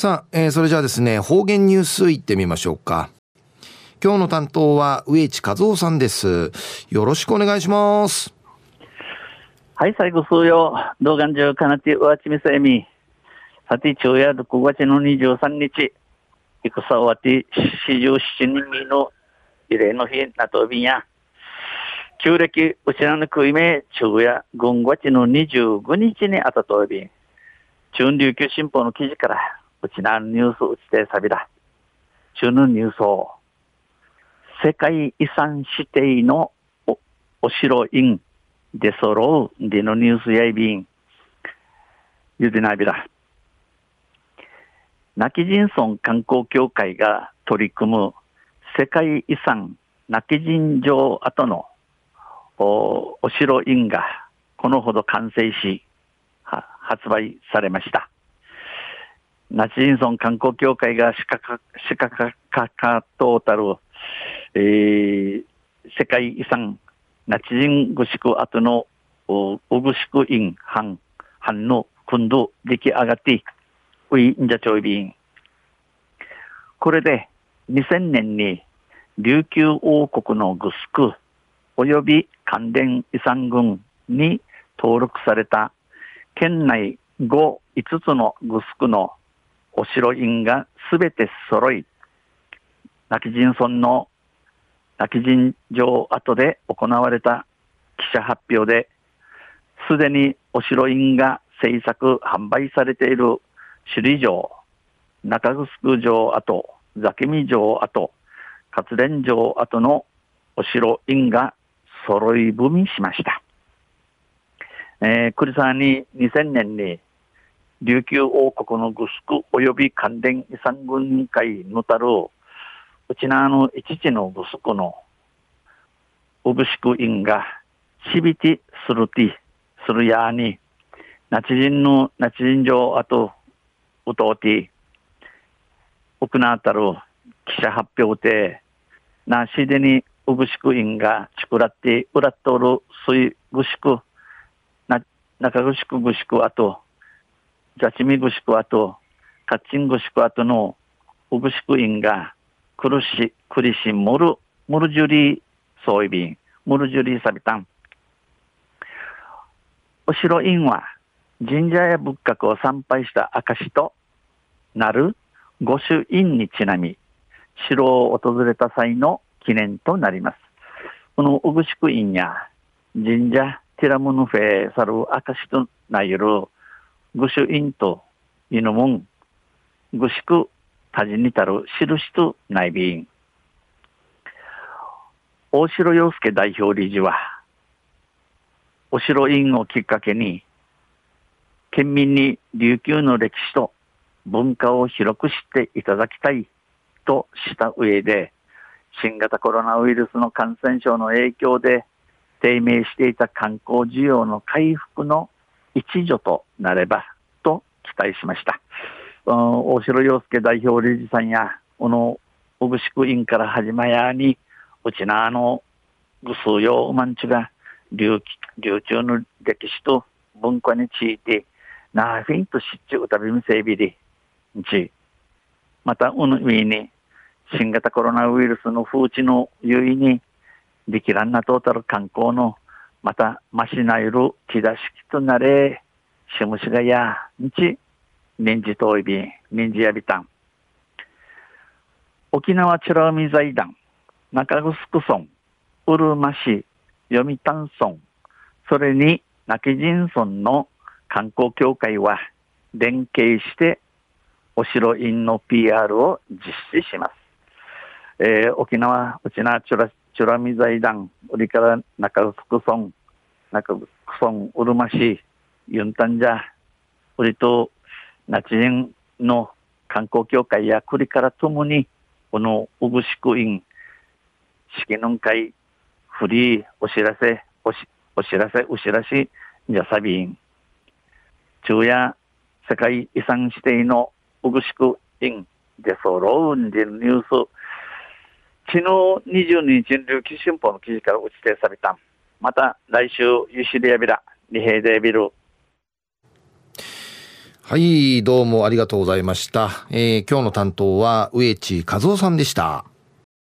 さあ、えー、それじゃあですね、方言ニュースいってみましょうか。今日の担当は植地和夫さんです。よろしくお願いします。はい、最後数曜、動画中かなてうわちみせみ。さて、昼夜6月の23日、戦終わって47人目の慰霊の日なとびや。旧暦、うちらの食い目、昼夜、5月の25日にあたとび。中琉球新報の記事から、うちなんニュースうちてさびだ。中のニュースを、世界遺産指定のおお城院で揃うでのニュースやいびん。ゆでなびら。亡き人村観光協会が取り組む世界遺産亡き人城跡のおお城院がこのほど完成し、発売されました。ナチジンソン観光協会が仕掛かかトータル、えー、世界遺産ナチジングシク跡のウグシクインハン、ハンの今度出来上がって、ウインジャチョイビン。これで2000年に琉球王国のグスク及び関連遺産群に登録された県内5、5つのグスクのお城院がすべて揃い、泣き人村の泣き人城跡で行われた記者発表で、すでにお城院が制作、販売されている首里城、中城城跡、ザケミ城跡、活連城跡のお城院が揃い踏みしました。えー、栗沢に2000年に琉球王国のグスク及び関連遺産群会のたるうちなの一地のグスクのうぶしく院がしびてするてするやになち人のなち人上あとうとうて行ったる記者発表でなしでにうぶしく院がちくらってうらっとる水ぐしくな中ぐしくぐしくあとザチミグシクアとカッチングシクアとのウブシクインが苦し、苦しモル、モルジュリーソイビン、モルジュリーサビタン。お城院は神社や仏閣を参拝した証となる御朱印にちなみ、城を訪れた際の記念となります。このウグシク院や神社ティラムヌフェサル証となゆる御朱印と犬もん、ぐしく多人にたる印と内備員。大城洋介代表理事は、お城院をきっかけに、県民に琉球の歴史と文化を広く知っていただきたいとした上で、新型コロナウイルスの感染症の影響で低迷していた観光需要の回復の一助となればと期待しました。大城洋介代表理事さんや、この小串区員から始まやに、うちなあの、ぐすうようまんちが、流流中の歴史と文化について、なあフィンとしっちゅうたびみせびり、んち、また、うぬみに、新型コロナウイルスの風知の優位に、できらんなトータル観光のまた、ましなゆる木出しきとなれ、しむしがや、んち、年次遠いび。ん、年次やびたん。沖縄美ら海財団、中城村、うるま市、読谷村、それに泣き人村の観光協会は連携してお城院の PR を実施します。えー、沖縄うちなちゅら美ら海財団、売りから中城村、中城村、うるま市、ユンタンジャ、売りと、ナチ人の観光協会や栗からともに、このうぶしく院、式の会、フリー、お知らせ、おしお知らせ、お知らし、じゃさびん。昼夜、世界遺産指定のうぐしく院で揃うんでニュース、昨日22日琉球新報の記事から打ち定された。また来週、ユシリアビラ、リヘイデビル。はい、どうもありがとうございました。えー、今日の担当は植地和夫さんでした。